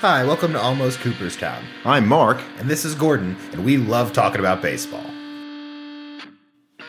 Hi, welcome to Almost Cooperstown. I'm Mark. And this is Gordon, and we love talking about baseball.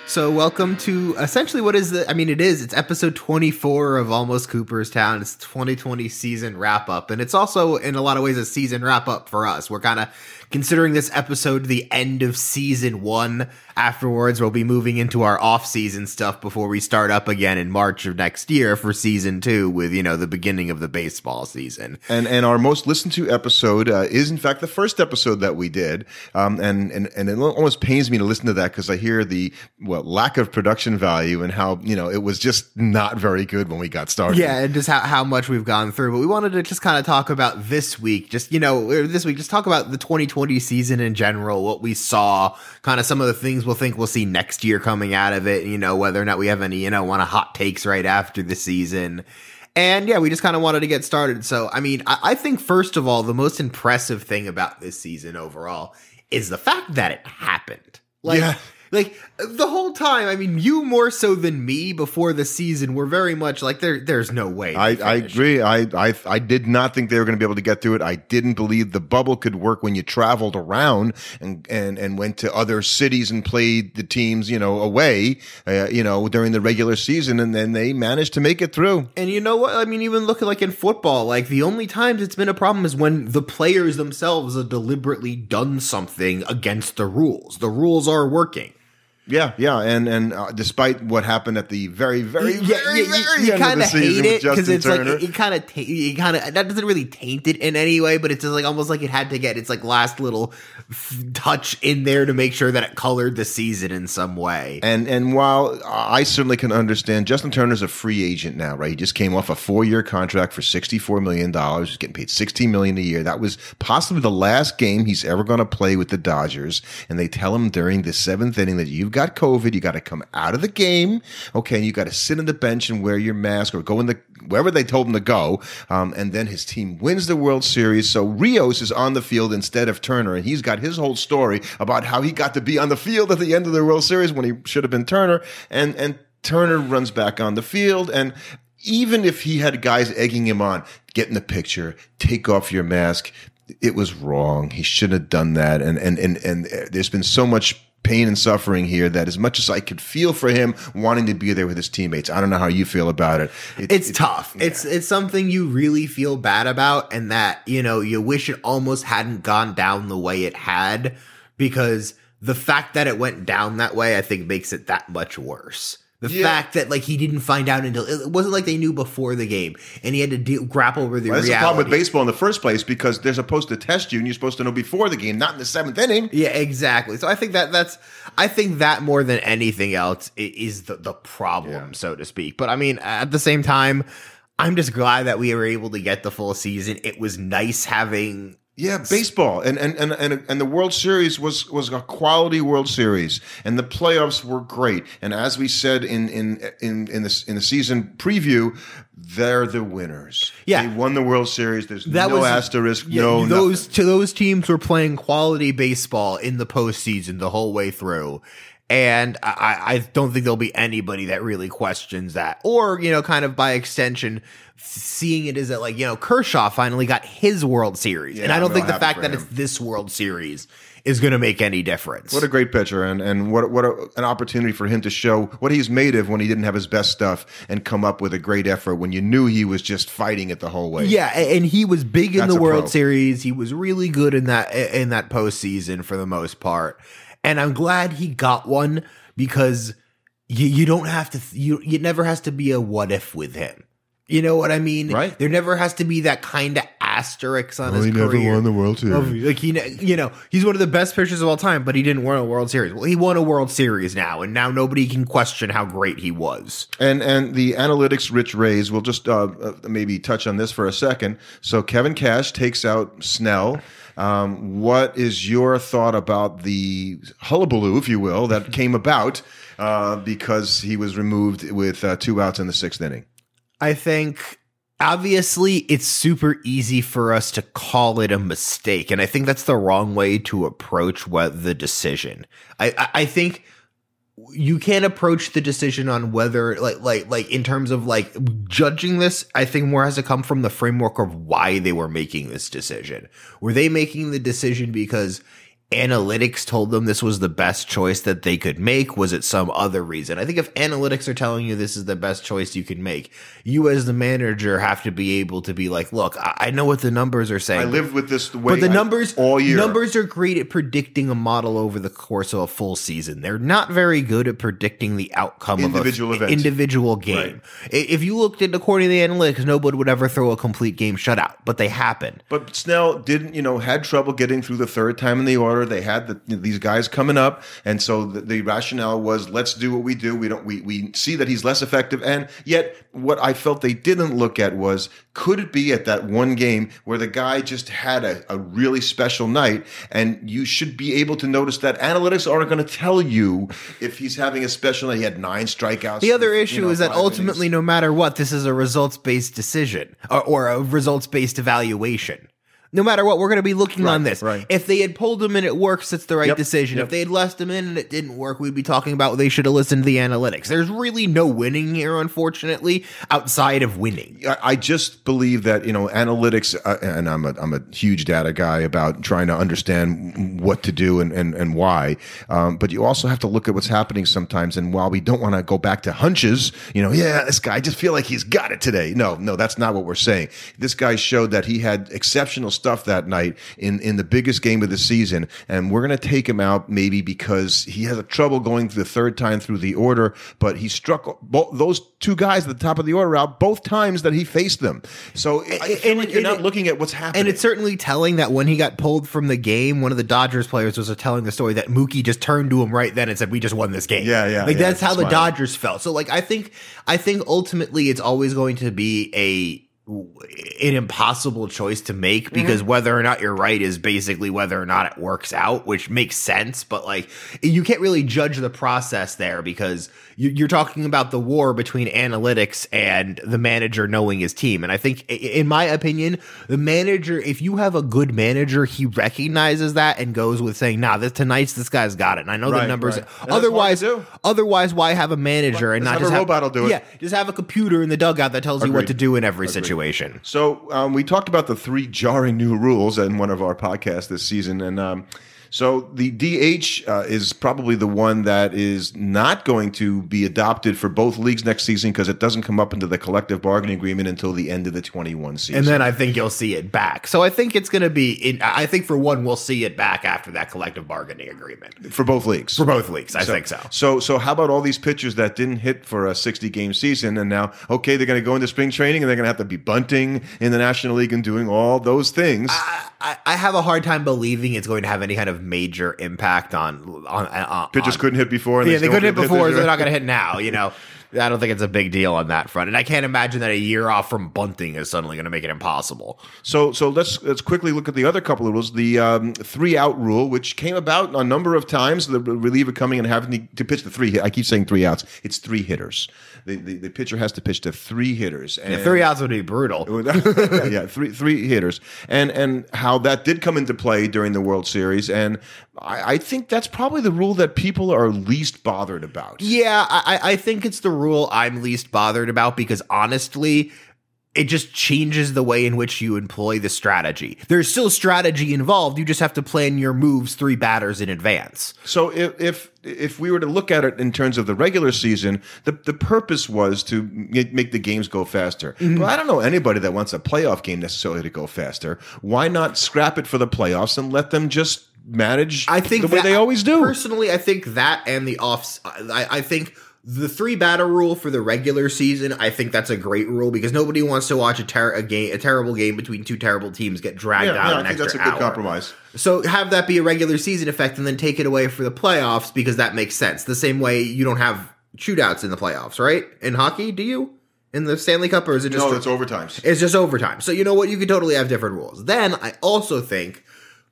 So, welcome to essentially what is the I mean, it is, it's episode 24 of Almost Cooperstown. It's 2020 season wrap up, and it's also in a lot of ways a season wrap up for us. We're kind of considering this episode the end of season one. Afterwards, we'll be moving into our off season stuff before we start up again in March of next year for season two with, you know, the beginning of the baseball season. And and our most listened to episode uh, is in fact the first episode that we did. Um, and, and, and it almost pains me to listen to that because I hear the, well, lack of production value and how, you know, it was just not very good when we got started. Yeah, and just how, how much we've gone through. But we wanted to just kind of talk about this week, just, you know, this week, just talk about the 2020 season in general, what we saw, kind of some of the things we'll think we'll see next year coming out of it, you know, whether or not we have any, you know, want to hot takes right after the season. And yeah, we just kind of wanted to get started. So, I mean, I, I, think first of all, the most impressive thing about this season overall is the fact that it happened. Like, yeah. Like the whole time, I mean, you more so than me before the season were very much like there. There's no way. I, I agree. I, I I did not think they were going to be able to get through it. I didn't believe the bubble could work when you traveled around and and and went to other cities and played the teams, you know, away, uh, you know, during the regular season, and then they managed to make it through. And you know what? I mean, even look at like in football, like the only times it's been a problem is when the players themselves have deliberately done something against the rules. The rules are working. Yeah, yeah, and and uh, despite what happened at the very, very, yeah, very, yeah, very you, you kind of hate it because it's Turner. like it, it kind of you kind of that doesn't really taint it in any way, but it's just like almost like it had to get its like last little f- touch in there to make sure that it colored the season in some way. And and while I certainly can understand, Justin Turner's a free agent now, right? He just came off a four year contract for sixty four million dollars. He's getting paid sixteen million a year. That was possibly the last game he's ever going to play with the Dodgers. And they tell him during the seventh inning that you've got COVID. You got to come out of the game. Okay. And you got to sit on the bench and wear your mask or go in the, wherever they told him to go. Um, and then his team wins the World Series. So Rios is on the field instead of Turner. And he's got his whole story about how he got to be on the field at the end of the World Series when he should have been Turner. And, and Turner runs back on the field. And even if he had guys egging him on, get in the picture, take off your mask, it was wrong. He shouldn't have done that. And and and and there's been so much pain and suffering here that as much as I could feel for him wanting to be there with his teammates. I don't know how you feel about it. it it's it, tough. Yeah. It's it's something you really feel bad about and that, you know, you wish it almost hadn't gone down the way it had because the fact that it went down that way I think makes it that much worse. The yeah. fact that like he didn't find out until it wasn't like they knew before the game, and he had to deal, grapple with the well, that's reality. the problem with baseball in the first place because they're supposed to test you, and you're supposed to know before the game, not in the seventh inning. Yeah, exactly. So I think that that's I think that more than anything else is the the problem, yeah. so to speak. But I mean, at the same time, I'm just glad that we were able to get the full season. It was nice having yeah, baseball and, and and and and the World Series was was a quality World Series, and the playoffs were great. And as we said in in in in the in the season preview, they're the winners. Yeah, they won the World Series. There's that no was, asterisk. Yeah, no, those to those teams were playing quality baseball in the postseason the whole way through. And I, I don't think there'll be anybody that really questions that. Or, you know, kind of by extension, seeing it as that, like, you know, Kershaw finally got his World Series. Yeah, and I don't think the fact that it's this World Series is going to make any difference. What a great pitcher, and and what what a, an opportunity for him to show what he's made of when he didn't have his best stuff and come up with a great effort when you knew he was just fighting it the whole way. Yeah, and he was big in That's the World pro. Series. He was really good in that in that postseason for the most part. And I'm glad he got one because you, you don't have to, you, it never has to be a what if with him. You know what I mean? Right. There never has to be that kind of asterisk on well, his he career. He never won the World Series. Of, like he, you know, he's one of the best pitchers of all time, but he didn't win a World Series. Well, he won a World Series now, and now nobody can question how great he was. And and the analytics rich Rays. We'll just uh, uh maybe touch on this for a second. So Kevin Cash takes out Snell. Um, what is your thought about the hullabaloo, if you will, that came about uh, because he was removed with uh, two outs in the sixth inning? I think obviously it's super easy for us to call it a mistake, and I think that's the wrong way to approach what the decision. I, I, I think you can't approach the decision on whether like like like in terms of like judging this i think more has to come from the framework of why they were making this decision. Were they making the decision because analytics told them this was the best choice that they could make? Was it some other reason? I think if analytics are telling you this is the best choice you can make, you as the manager have to be able to be like, look, I, know what the numbers are saying. I lived with this the way but the I- numbers all year. Numbers are great at predicting a model over the course of a full season. They're not very good at predicting the outcome Individual of an individual game. I- If you looked at according to the analytics, nobody would ever throw a complete game shutout, but they happen. But Snell didn't, you know, had trouble getting through the third time in the order. They had the, these guys coming up, and so the, the rationale was, let's do what we do. We don't, we we see that he's less effective, and yet what I felt they didn't look at was, could it be at that one game where the guy just had a, a really special night, and you should be able to notice that analytics aren't going to tell you if he's having a special night. He had nine strikeouts. The other you issue know, is that ultimately, innings. no matter what, this is a results based decision or, or a results based evaluation. No matter what, we're going to be looking on this. right. If they had pulled him and it works, it's the right Yep, decision. yep. If they had left him in and it didn't work, we'd be talking about they should have listened to the analytics. There's really no winning here, unfortunately, outside of winning. I I just believe that you know analytics, uh, and I'm a I'm a huge data guy about trying to understand what to do and and, and why. Um, but you also have to look at what's happening sometimes. And while we don't want to go back to hunches, you know, yeah, this guy I just feel like he's got it today. No, no, that's not what we're saying. This guy showed that he had exceptional stuff that night in in the biggest game of the season, and we're going to take him out maybe because he has a trouble going the third time through the order. But he struck bo- those two guys at the top of the order out both times that he faced them. So I feel and- like you're and not looking at what's happening. And it's certainly telling that when he got pulled from the game, one of the Dodgers players was telling the story that Mookie just turned to him right then and said, "We just won this game." Yeah, yeah, Like yeah, that's how the. Dodgers felt. So, like, I think, I think ultimately it's always going to be a an impossible choice to make mm-hmm. because whether or not you're right is basically whether or not it works out, which makes sense. But like, you can't really judge the process there because you- you're talking about the war between analytics and the manager knowing his team. And I think, in my opinion, the manager, if you have a good manager, he recognizes that and goes with saying, "Nah, this tonight's this guy's got it." And I know the numbers. right. And Otherwise, otherwise, why have a manager and Let's not have just a have robot will do it. Yeah, just have a computer in the dugout that tells you what to do in every situation. So um, we talked about the three jarring new rules in one of our podcasts this season, and um, so the DH uh, is probably the one that is not going to be adopted for both leagues next season because it doesn't come up into the collective bargaining agreement until the end of the 21 season. And then I think you'll see it back. So I think it's going to be. In, I think for one, we'll see it back after that collective bargaining agreement for both leagues. for both leagues. I think so. So, so how about all these pitchers that didn't hit for a 60 game season, and now okay, they're going to go into spring training, and they're going to have to be bunting in the National League and doing all those things. I, I have a hard time believing it's going to have any kind of major impact on on, on Pitchers on- couldn't hit before. And Yeah, they couldn't hit before, so they're not going to hit now. You know, I don't think it's a big deal on that front, and I can't imagine that a year off from bunting is suddenly going to make it impossible. So, so let's let's quickly look at the other couple of rules. The um, three out rule, which came about a number of times, the reliever coming and having to pitch the three. I keep saying three outs. It's three hitters. The, the, the pitcher has to pitch to three hitters. And Three outs would be brutal. yeah, yeah, three three hitters, and and how that did come into play during the World Series, and I, I think that's probably the rule that people are least bothered about. Yeah, I I think it's the rule I'm least bothered about because honestly, it just changes the way in which you employ the strategy. There's still strategy involved. You just have to plan your moves three batters in advance. So if if if we were to look at it in terms of the regular season, the the purpose was to make the games go faster. Mm-hmm. But I don't know anybody that wants a playoff game necessarily to go faster. Why not scrap it for the playoffs and let them just manage I think the way that- they always do? Personally, I think that and the offs. I, I think the three batter rule for the regular season. I think that's a great rule because nobody wants to watch a, ter- a game, a terrible game between two terrible teams get dragged yeah, out yeah, I think extra that's a good hour. compromise. So have that be a regular season effect and then take it away for the playoffs because that makes sense. The same way you don't have shootouts in the playoffs, right? In hockey, do you? In the Stanley Cup or is it just No, it's overtimes. it's just overtime. So you know what? You could totally have different rules. Then I also think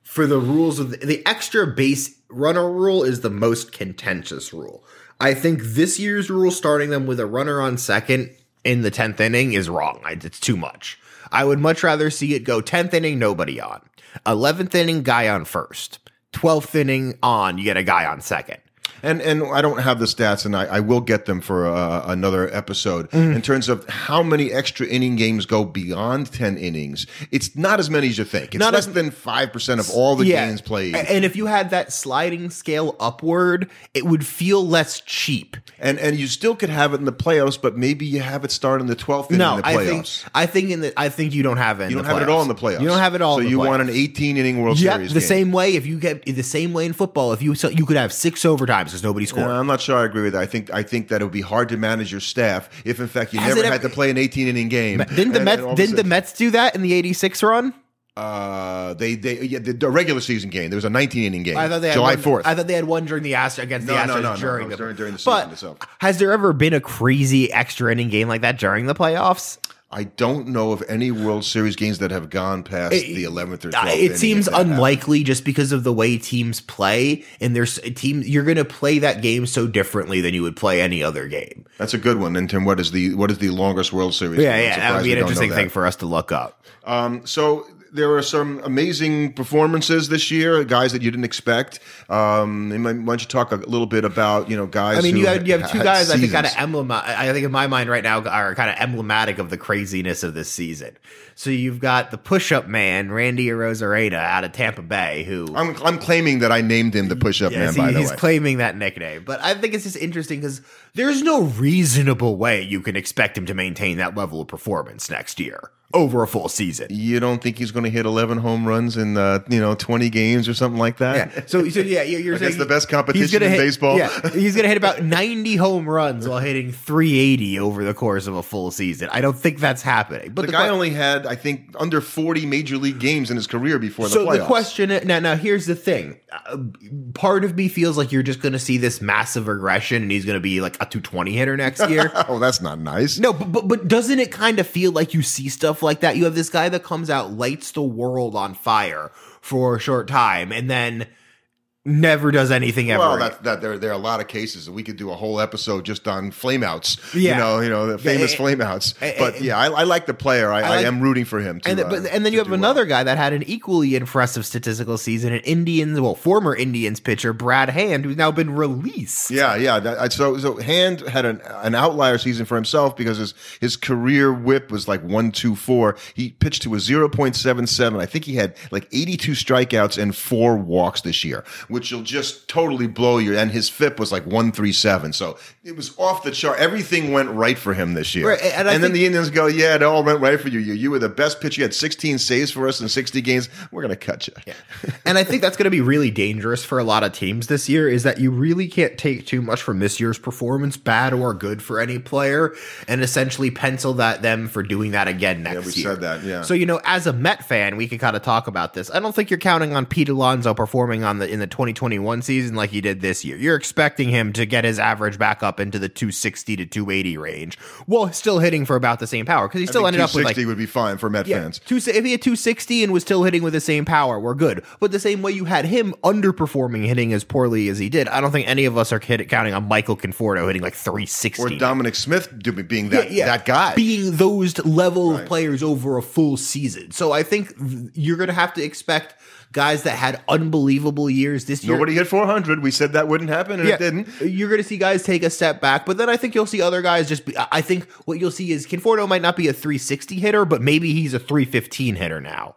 for the rules of the, the extra base runner rule is the most contentious rule. I think this year's rule starting them with a runner on second in the 10th inning is wrong. It's too much. I would much rather see it go 10th inning, nobody on. 11th inning, guy on first. 12th inning on, you get a guy on second. And and I don't have the stats, and I, I will get them for uh, another episode. Mm. In terms of how many extra inning games go beyond ten innings, it's not as many as you think. It's Not less as- than five percent of all the games played. And if you had that sliding scale upward, it would feel less cheap. and and you still could have it in the playoffs, but maybe you have it start in the twelfth inning No, in the I think. I think in the I think you don't have it. In you don't have it all in the playoffs. playoffs. You don't have it all. So in the you want an eighteen inning World Yep, Series. the game. same way. If you get the same way in football, if you so you could have six overtimes because nobody scored. No, I'm not sure I agree with that. I think I think that it would be hard to manage your staff if, in fact, you Has never ever- had to play an 18 inning game. didn't the And- Mets and all of a didn't the Mets do that in the '86 run? Uh, they they yeah, the, the regular season game. There was a 19 inning game. I thought they had July one, 4th. I thought they had one during the Astros against No, the Astros no, no, during the during- during the But itself. has there ever been a crazy extra inning game like that during the playoffs? I don't know of any World Series games that have gone past the 11th or 12th. Uh, it seems if that happened. unlikely just because of the way teams play and there's a team you're going to play that game so differently than you would play any other game. That's a good one. And Tim, what is the what is the longest World Series? Yeah, yeah, that would be an interesting thing for us to look up. Um, so there were some amazing performances this year, guys that you didn't expect. Um, why don't you talk a little bit about you know guys? I mean, you have you have two guys I think kind of emblem. I think in my mind right now are kind of emblematic of the craziness of this season. So you've got the push-up man Randy Arozarena out of Tampa Bay, who I'm I'm claiming that I named him the push-up Yes, man. he- By the he's way, he's claiming that nickname. But I think it's just interesting because there's no reasonable way you can expect him to maintain that level of performance next year over a full season. you don't think he's going to hit 11 home runs in uh, you know 20 games or something like that? Yeah. So, so yeah, you're, you're Against the best competition in hit, baseball. Yeah, he's gonna hit about 90 home runs while hitting 380 over the course of a full season. I don't think that's happening. But The, the, guy que- only had, I think, under 40 major league games in his career before so the playoffs. the question now, now here's the thing. Uh, part of me feels like you're just going to see this massive regression, and he's going to be like a 220 hitter next year. oh, that's not nice. No, but, but but doesn't it kind of feel like you see stuff like that? You have this guy that comes out, lights the world on fire for a short time, and then never does anything ever. Well, that, that there there are a lot of cases, and we could do a whole episode just on flameouts. Yeah. you know, you know the famous eh, flameouts. But yeah, I, I like the player. I, I, like- am rooting for him. To, and, uh, but, and then you have do well. another guy that had an equally impressive statistical season, an Indians, well, former Indians pitcher Brad Hand, who's now been released. Yeah, yeah. That, so, so Hand had an, an outlier season for himself because his his career WHIP was like one two four. He pitched to a zero point seven seven. I think he had like eighty two strikeouts and four walks this year, which will just totally blow you. And his FIP was like one three seven. So it was off the chart. Everything went right for him this year. Right, and and then the Indians go, yeah, it all went right for you. You you were the best pitcher. You had sixteen saves for us in sixty games. We're gonna cut you. and I think that's going to be really dangerous for a lot of teams this year is that you really can't take too much from this year's performance, bad or good for any player, and essentially pencil that them for doing that again next we year. said that, yeah. So you know, as a Met fan, we can kind of talk about this. I don't think you're counting on Pete Alonso performing on the in the 2021 season like he did this year. You're expecting him to get his average back up into the 260 to 280 range, while still hitting for about the same power because he still ended up with like 260 would be fine for Met yeah, fans. two, if he had 260 and was still hitting with the same power, we're good. But the same way you had him underperforming, hitting as poorly as he did, I don't think any of us are hit, counting on Michael Conforto hitting like 360. Or Dominic Smith being that that guy. Being those level of players over a full season. So I think you're going to have to expect guys that had unbelievable years this year. Nobody hit 400. We said that wouldn't happen, and it didn't. You're going to see guys take a step back, but then I think you'll see other guys just. Be, I think what you'll see is Conforto might not be a 360 hitter, but maybe he's a 315 hitter now,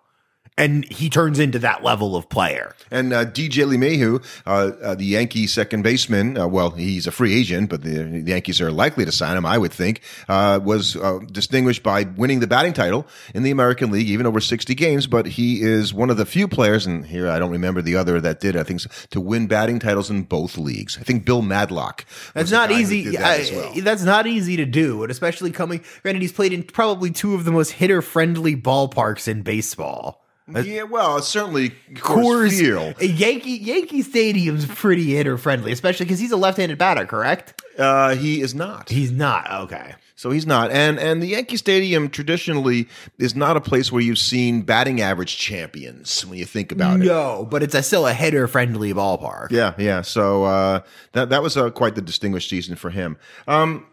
and he turns into that level of player. And uh, DJ LeMahieu, uh, uh, the Yankee second baseman, uh, well, he's a free agent, but the, the Yankees are likely to sign him, I would think, uh, was uh, distinguished by winning the batting title in the American League, even over 60 games. But he is one of the few players, and here I don't remember the other that did, I think, to win batting titles in both leagues. I think Bill Madlock. That's not easy. that I- well. That's not easy to do, and especially coming. Granted, he's played in probably two of the most hitter-friendly ballparks in baseball. Yeah, well, certainly Coors Coors Field. Yankee Yankee Stadium's pretty hitter friendly, especially because he's a left-handed batter. Correct? Uh, he is not. He's not. Okay. So he's not. And and the Yankee Stadium traditionally is not a place where you've seen batting average champions when you think about it. No, but it's a, still a hitter friendly ballpark. Yeah, yeah. So uh, that that was uh, quite the distinguished season for him. Um,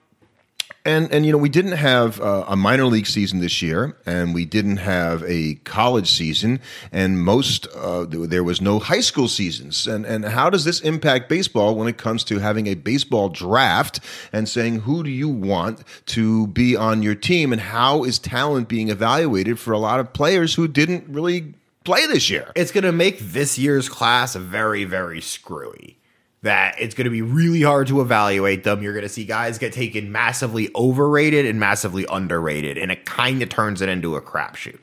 And and you know we didn't have uh, a minor league season this year, and we didn't have a college season, and most uh, there was no high school seasons. And and how does this impact baseball when it comes to having a baseball draft and saying who do you want to be on your team, and how is talent being evaluated for a lot of players who didn't really play this year? It's going to make this year's class very, very screwy that it's going to be really hard to evaluate them. You're going to see guys get taken massively overrated and massively underrated, and it kind of turns it into a crapshoot.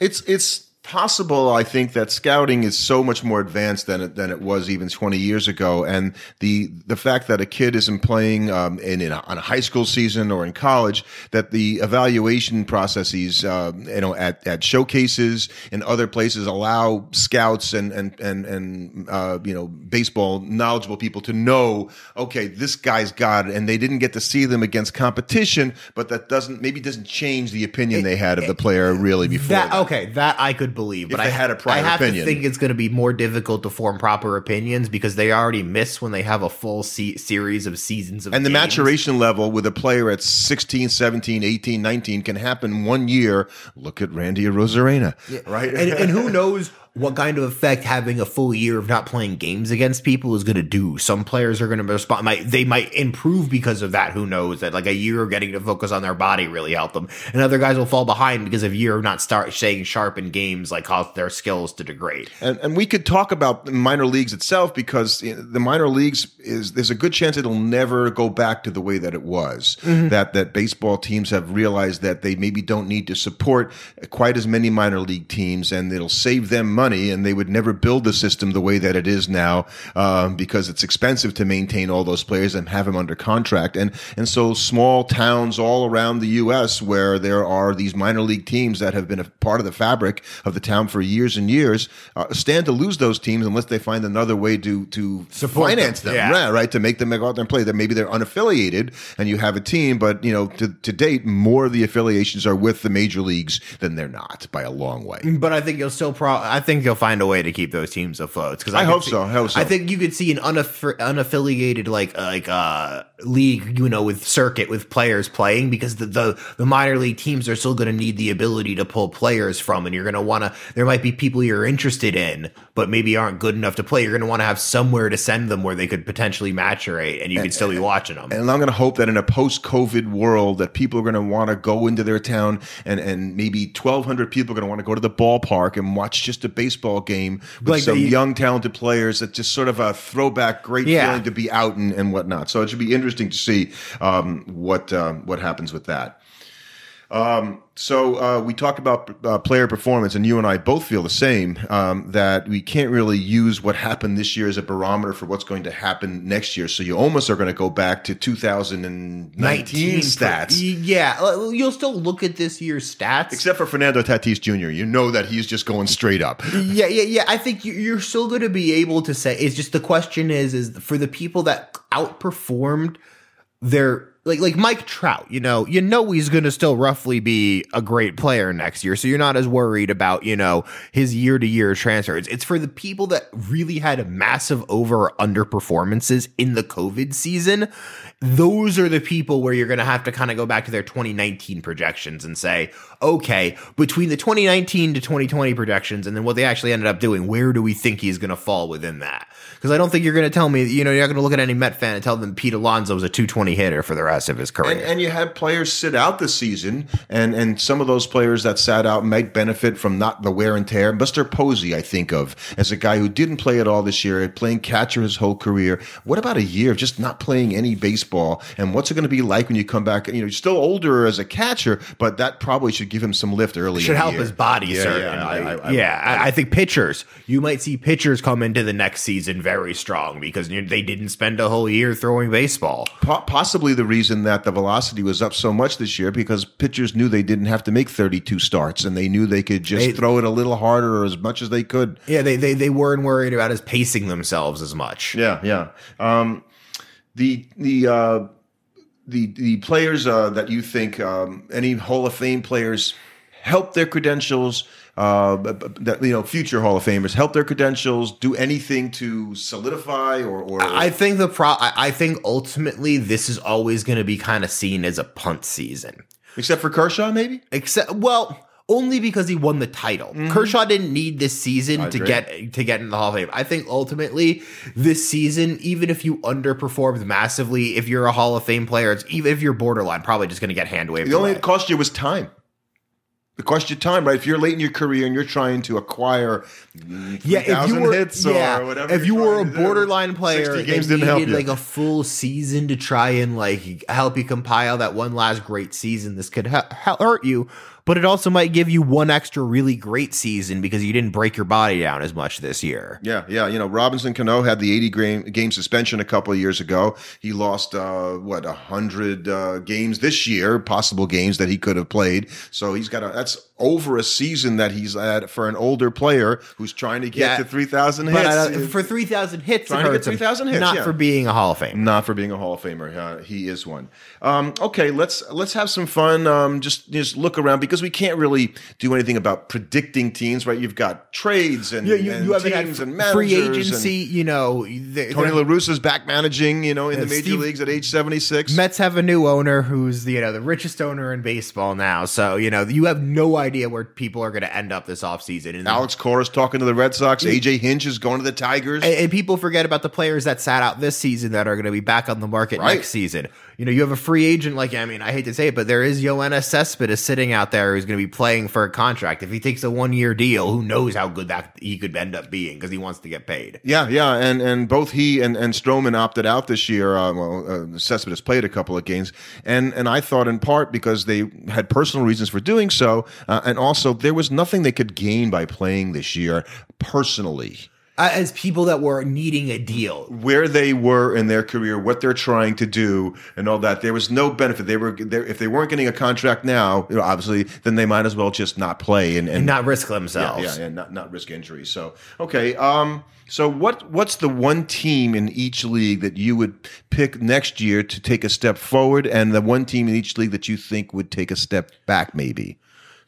It's it's possible I think that scouting is so much more advanced than it, than it was even 20 years ago and the the fact that a kid isn't playing um, in, in a, on a high school season or in college that the evaluation processes uh, you know at, at showcases and other places allow scouts and and and, and uh, you know baseball knowledgeable people to know okay this guy's got it and they didn't get to see them against competition but that doesn't maybe doesn't change the opinion it, they had of the player really before that, that. okay that I could believe. But I had a prior I have opinion. to think it's going to be more difficult to form proper opinions because they already miss when they have a full se- series of seasons of and the games. maturation level with a player at 16 17 18 19 can happen one year look at randy arozarena yeah. right and, and who knows what kind of effect having a full year of not playing games against people is going to do. Some players are going to respond. Might they might improve because of that. Who knows? That like a year of getting to focus on their body really helped them, and other guys will fall behind because of a year of not start staying sharp in games like cause their skills to degrade. And, and we could talk about the minor leagues itself because the minor leagues is there's a good chance it'll never go back to the way that it was. Mm-hmm. That that baseball teams have realized that they maybe don't need to support quite as many minor league teams, and it'll save them money money and they would never build the system the way that it is now um, because it's expensive to maintain all those players and have them under contract. And, and so small towns all around the U.S. where there are these minor league teams that have been a part of the fabric of the town for years and years uh, stand to lose those teams unless they find another way to, to Support finance them, them yeah. right, To make them go out there and play. That maybe they're unaffiliated and you have a team, but you know, to, to date, more of the affiliations are with the major leagues than they're not by a long way. But I think you'll still pro. I think you'll find a way to keep those teams afloat. Because I, I hope see, so. I hope so. I think you could see an unaff- unaffiliated like like uh league, you know, with circuit with players playing because the the, the minor league teams are still going to need the ability to pull players from, and you're going to want to. There might be people you're interested in, but maybe aren't good enough to play. You're going to want to have somewhere to send them where they could potentially maturate, and you could still be watching them. And I'm going to hope that in a post-COVID world, that people are going to want to go into their town, and and maybe 1,200 people are going to want to go to the ballpark and watch just a baseball game with like some the, young talented players. That just sort of a throwback, great yeah. feeling to be out and, and whatnot. So it should be interesting to see um, what uh, what happens with that. Um, so uh, we talked about uh, player performance, and you and I both feel the same um, that we can't really use what happened this year as a barometer for what's going to happen next year. So you almost are going to go back to 2019 stats. yeah, you'll still look at this year's stats, except for Fernando Tatis Jr. You know that he's just going straight up. yeah, yeah, yeah. I think you're still going to be able to say. It's just the question is, is for the people that outperformed their like like Mike Trout, you know, you know he's going to still roughly be a great player next year, so you're not as worried about you know his year to year transfers. It's for the people that really had massive over or under performances in the COVID season. Those are the people where you're going to have to kind of go back to their 2019 projections and say, okay, between the 2019 to 2020 projections and then what they actually ended up doing, where do we think he's going to fall within that? Because I don't think you're going to tell me, you know, you're not going to look at any Met fan and tell them Pete Alonso was a 220 hitter for the rest of his career. And, and you had players sit out this season, and and some of those players that sat out might benefit from not the wear and tear. Buster Posey, I think of as a guy who didn't play at all this year, playing catcher his whole career. What about a year of just not playing any baseball? And what's it going to be like when you come back? You know, you're still older as a catcher, but that probably should give him some lift early. Should help year. his body, yeah, certainly. Yeah, I, I, yeah I, I, think pitchers. You might see pitchers come into the next season very strong because they didn't spend a whole year throwing baseball. Possibly the reason that the velocity was up so much this year because pitchers knew they didn't have to make 32 starts and they knew they could just they, throw it a little harder or as much as they could. Yeah, they they, they weren't worried about as pacing themselves as much. Yeah, yeah. Um, the the uh, the the players uh, that you think um, any Hall of Fame players help their credentials uh, b- that you know future Hall of Famers help their credentials, do anything to solidify or, or I think the pro. I think ultimately this is always going to be kind of seen as a punt season. except for Kershaw, maybe. Except, well, only because he won the title. Kershaw didn't need this season to get to get in the Hall of Fame. I think ultimately this season, even if you underperformed massively, if you're a Hall of Fame player, it's, even if you're borderline, probably just going to get hand waved. The only it cost you was time. It cost you time, right? If you're late in your career and you're trying to acquire yeah, if you were hits yeah, or whatever, if you're were a to do, borderline player, games and didn't help needed you. like a full season to try and like help you compile that one last great season. This could hu- hurt you, but it also might give you one extra really great season because you didn't break your body down as much this year. Yeah, yeah. You know, Robinson Cano had the 80 game, game suspension a couple of years ago. He lost, uh, what, 100 uh, games this year, possible games that he could have played. So he's got a, that's over a season that he's at for an older player who's trying to get Yeah. to 3,000 hits. But uh, for three thousand hits, Trying to get 3,000 hits, not yeah. for being a Hall of Fame. not for being a Hall of Famer. Uh, he is one. Um, okay, let's let's have some fun. Um, just just look around because we can't really do anything about predicting teams, right? You've got trades and, Yeah, you, and you had teams and free managers and- agency. You know, the, Tony the La Russa's back managing, you know, in the major Steve- leagues at age 76. Mets have a new owner who's you know the richest owner in baseball now. So you know you have no idea where people are going to end up this offseason. And Alex Cora's talking to the Red Sox. AJ Hinch is going to the Tigers. And, and people forget about the players that sat out this season that are going to be back on the market Right. next season. You know, you have a free agent like I mean, I hate to say it, but there is Yoenis Cespedes sitting out there who's going to be playing for a contract. If he takes a one year deal, who knows how good that he could end up being because he wants to get paid. Yeah, yeah, and and both he and and Stroman opted out this year. Uh, well, uh, Cespedes played a couple of games, and and I thought in part because they had personal reasons for doing so, uh, and also there was nothing they could gain by playing this year personally. As people that were needing a deal, Where they were in their career, what they're trying to do, and all that, there was no benefit. They were if they weren't getting a contract now, you know, obviously, then they might as well just not play and, and and not risk themselves. yeah, yeah, not not risk injury. So okay, um, so what what's the one team in each league that you would pick next year to take a step forward, and the one team in each league that you think would take a step back, maybe?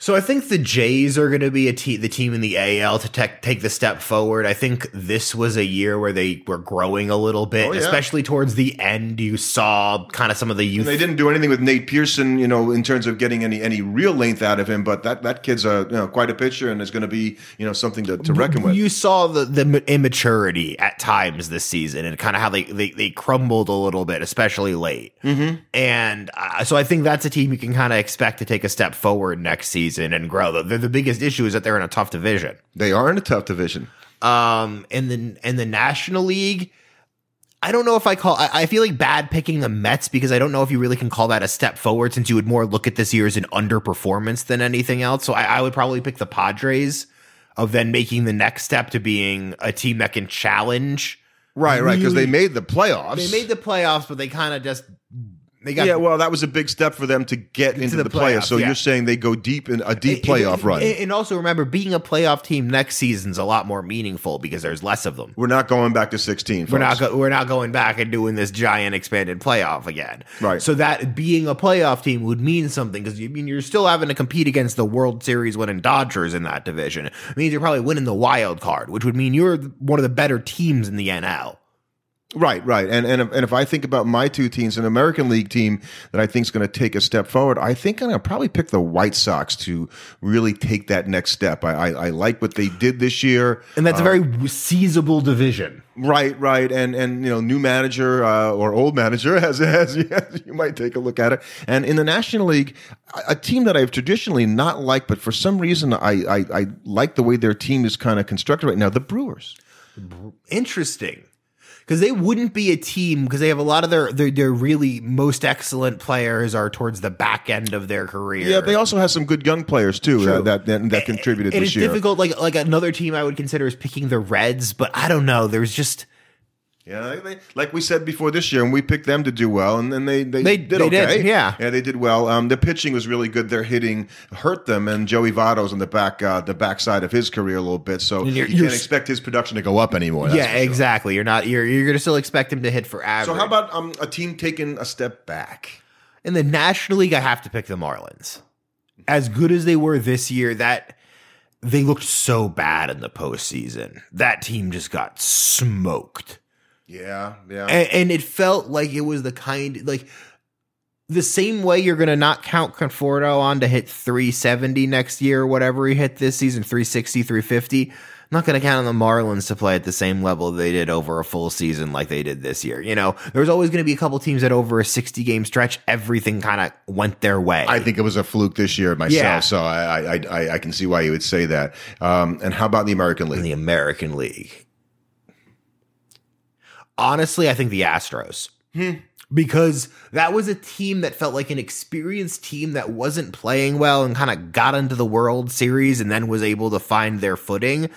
So I think the Jays are going to be a te- the team in the AL to tech take the step forward. I think this was a year where they were growing a little bit, Oh, yeah. especially towards the end. You saw kind of some of the youth. They didn't do anything with Nate Pearson, you know, in terms of getting any any real length out of him. But that that kid's a you know quite a pitcher, and is going to be you know something to, to reckon with. You saw the the immaturity at times this season, and kind of how they, they they crumbled a little bit, especially late. Mm-hmm. And uh, so I think that's a team you can kind of expect to take a step forward next season and grow. The, the, biggest issue is that they're in a tough division. they are in a tough division. Um, in the in the National League, I don't know if I call. I, I feel like bad picking the Mets because I don't know if you really can call that a step forward since you would more look at this year as an underperformance than anything else. So I, I would probably pick the Padres of then making the next step to being a team that can challenge. Right, right, because they made the playoffs. They made the playoffs, but they kind of just they got yeah, well, that was a big step for them to get into the the, playoffs. playoffs, So yeah. you're saying they go deep in a deep And- playoff and- run. And also remember, being a playoff team next season's a lot more meaningful because there's less of them. We're not going back to 16. We're not go- we're not going back and doing this giant expanded playoff again. Right. So that being a playoff team would mean something because you I mean you're still having to compete against the World Series winning Dodgers in that division. It means you're probably winning the wild card, which would mean you're one of the better teams in the NL. Right, right. And, and, if, and if I think about my two teams, an American League team that I think is going to take a step forward, I think I'm going to probably pick the White Sox to really take that next step. I, I, I like what they did this year. And that's a very seizable division. Right, right, and and you know, new manager uh, or old manager, as, as as you might take a look at it. And in the National League, a- a team that I've traditionally not liked, but for some reason I I, I like the way their team is kind of constructed right now. The Brewers. Interesting. Because they wouldn't be a team because they have a lot of their, their their really most excellent players are towards the back end of their career. Yeah, they also have some good young players too uh, that that, that contributed it this is year. difficult. Like like another team I would consider is picking the Reds, but I don't know. There's just Yeah, they- they, like we said before this year, and we picked them to do well, and then they they, They- did they okay. did, yeah. yeah, they did well. Um, the pitching was really good. Their hitting hurt them, and Joey Votto's on the back uh, the backside of his career a little bit, so you you're- you're can't expect his production to go up anymore. yeah, sure. exactly. You're not you're you're gonna still expect him to hit for average. So how about um, a team taking a step back? in the National League? I have to pick the Marlins. As good as they were this year, that they looked so bad in the postseason. That team just got smoked. Yeah, yeah. And, and it felt like it was the kind like the same way you're going to not count Conforto on to hit 370 next year, or whatever he hit this season, 360, 350. I'm not going to count on the Marlins to play at the same level they did over a full season like they did this year. You know, there's always going to be a couple teams that over a 60 game stretch, everything kind of went their way. I think it was a fluke this year myself, Yeah. so I, I I I can see why you would say that. Um, and how about the American in League? the American League. Honestly, I think the Astros. Hmm. Because that was a team that felt like an experienced team that wasn't playing well and kind of got into the World Series and then was able to find their footing.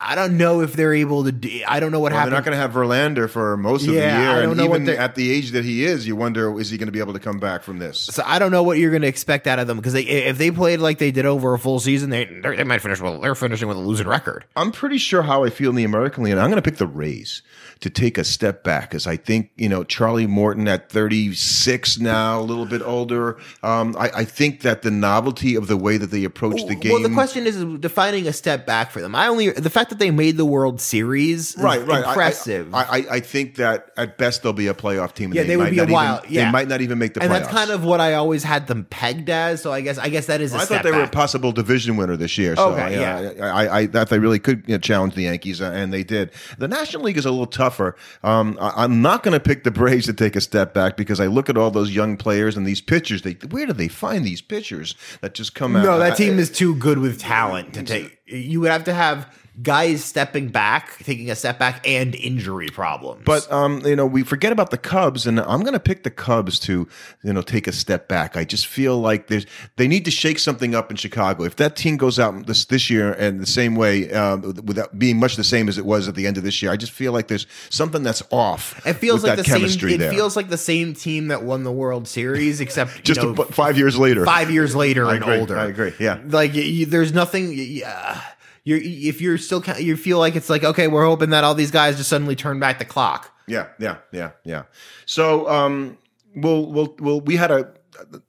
I don't know if they're able to do, I don't know what Well, they're not going to have Verlander for most of Yeah, the year, I don't and know even they're- at the age that he is, you wonder is he going to be able to come back from this? so I don't know what you're going to expect out of them because they, if they played like they did over a full season, they they might finish well. They're finishing with a losing record. I'm pretty sure how I feel in the American League, and I'm going to pick the Rays to take a step back because I think you know Charlie Morton at 36 now, a little bit older. Um, I, I think that the novelty of the way that they approach the game. Well, the question is defining a step back for them. I only the fact that they made the World Series, is Right, right. Impressive. I, I, I think that at best they'll be a playoff team. and Yeah, they would might be a while- Even, yeah. They might not even make the playoffs. and playoffs. that's kind of what I always had them pegged as. So I guess I guess that is a I thought they were a possible division winner this year. So Okay, yeah, I, I thought they really could you know, challenge the Yankees, uh, and they did. The National League is a little tougher. Um, I, I'm not going to pick the Braves to take a step back because I look at all those young players and these pitchers. They where do they find these pitchers that just come out? no, that I- team is too good with talent to take. You would have to have guys stepping back, taking a step back, and injury problems. But um, you know, we forget about the Cubs, and I'm going to pick the Cubs to you know take a step back. I just feel like there's they need to shake something up in Chicago. If that team goes out this this year and the same way, um, without being much the same as it was at the end of this year, I just feel like there's something that's off. it feels like that the same. chemistry It there. feels like the same team that won the World Series, except just you know, a- five years later. five years later I and agree, older. I agree, yeah. like you, there's nothing. Yeah, you're if you're still you feel like it's like okay, we're hoping that all these guys just suddenly turn back the clock. Yeah, yeah, yeah, yeah. So, um, we'll, we'll, we'll, we had a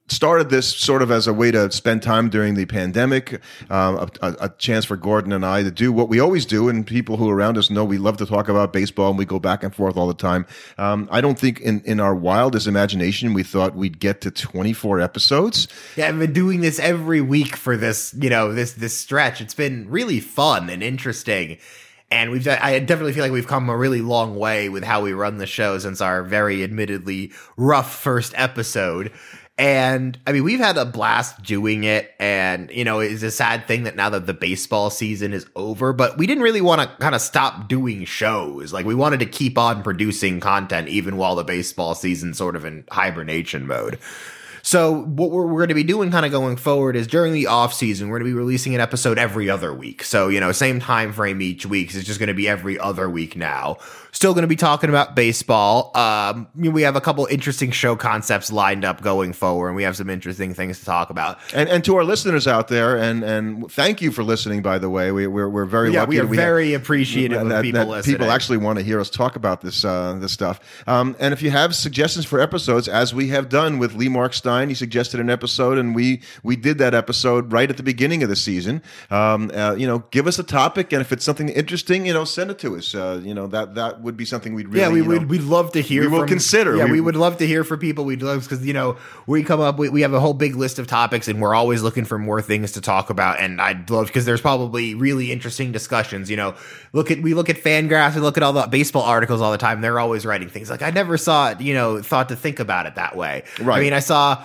started this sort of as a way to spend time during the pandemic, um, a, a, chance for Gordon and I to do what we always do, and people who are around us know we love to talk about baseball, and we go back and forth all the time. Um, I don't think in in our wildest imagination we thought we'd get to twenty four episodes. Yeah, I've been doing this every week for this, you know, this this stretch. It's been really fun and interesting. And we've I definitely feel like we've come a really long way with how we run the show since our very admittedly rough first episode. And I mean, we've had a blast doing it. And, you know, it's a sad thing that now that the baseball season is over, but we didn't really want to kind of stop doing shows. Like, we wanted to keep on producing content even while the baseball season's sort of in hibernation mode. So what we're, we're going to be doing kind of going forward is during the off season, we're going to be releasing an episode every other week. So, you know, same time frame each week. So it's just going to be every other week now. Still going to be talking about baseball. Um, we have a couple interesting show concepts lined up going forward, and we have some interesting things to talk about. And, and to our listeners out there, and and thank you for listening. By the way, we, we're we're very Yeah, lucky. we are that have- very appreciative of people that listening. people actually want to hear us talk about this uh, this stuff. Um, and if you have suggestions for episodes, as we have done with Lee Mark Stein, he suggested an episode, and we we did that episode right at the beginning of the season. Um, uh, you know, give us a topic, and if it's something interesting, you know, send it to us. Uh, you know that that would be something we'd really yeah, we you know, would. We'd love to hear. we will from- consider. Yeah, We- we, would love to hear from people. We'd love because you know we come up. We, we have a whole big list of topics, and we're always looking for more things to talk about. And I'd love because there's probably really interesting discussions. You know, look at we look at Fangraphs, we look at all the baseball articles all the time. They're always writing things like I never saw it. You know, thought to think about it that way. Right. I mean, I saw.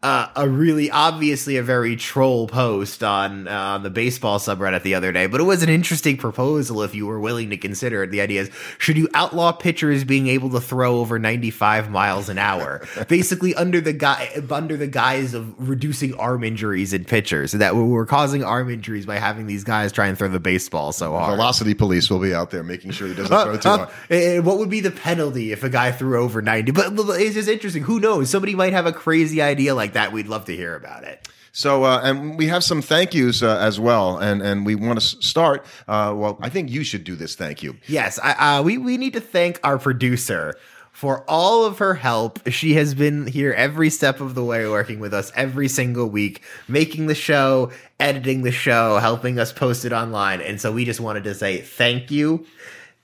Uh, a really obviously a very troll post on uh, on the baseball subreddit the other day, but it was an interesting proposal if you were willing to consider it. The idea is, should you outlaw pitchers being able to throw over 95 miles an hour, basically under the guy under the guise of reducing arm injuries in pitchers, that we're causing arm injuries by having these guys try and throw the baseball so hard. Velocity police will be out there making sure he doesn't throw too hard. and what would be the penalty if a guy threw over 90? But but it's just interesting. Who knows? Somebody might have a crazy idea like that. We'd love to hear about it. So, uh, and we have some thank yous uh, as well, and and we want to start. Uh, well, I think you should do this. Thank you. Yes, I, uh, we we need to thank our producer for all of her help. She has been here every step of the way, working with us every single week, making the show, editing the show, helping us post it online. And so we just wanted to say thank you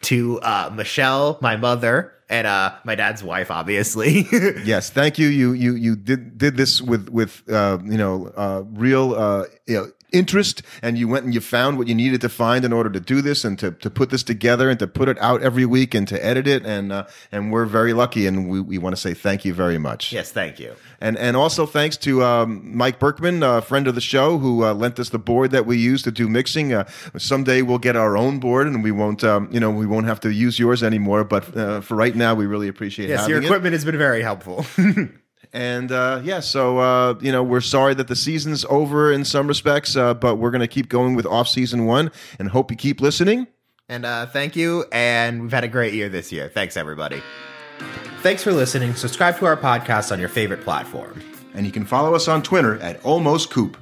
to uh, Michelle, my mother, and uh, my dad's wife, obviously. yes, thank you. You you you did did this with with uh, you know uh, real uh, you know interest and you went and you found what you needed to find in order to do this and to, to put this together and to put it out every week and to edit it and uh, and we're very lucky and we, we want to say thank you very much yes thank you and and also thanks to um, Mike Berkman a friend of the show who uh, lent us the board that we use to do mixing uh, someday we'll get our own board and we won't um, you know we won't have to use yours anymore but uh, for right now we really appreciate it. yes your equipment it. has been very helpful And uh, yeah, so uh, you know we're sorry that the season's over in some respects, uh, but we're going to keep going with off season one, and hope you keep listening. And uh, thank you, and we've had a great year this year. Thanks everybody. Thanks for listening. Subscribe to our podcast on your favorite platform, and you can follow us on Twitter at Almost Coop.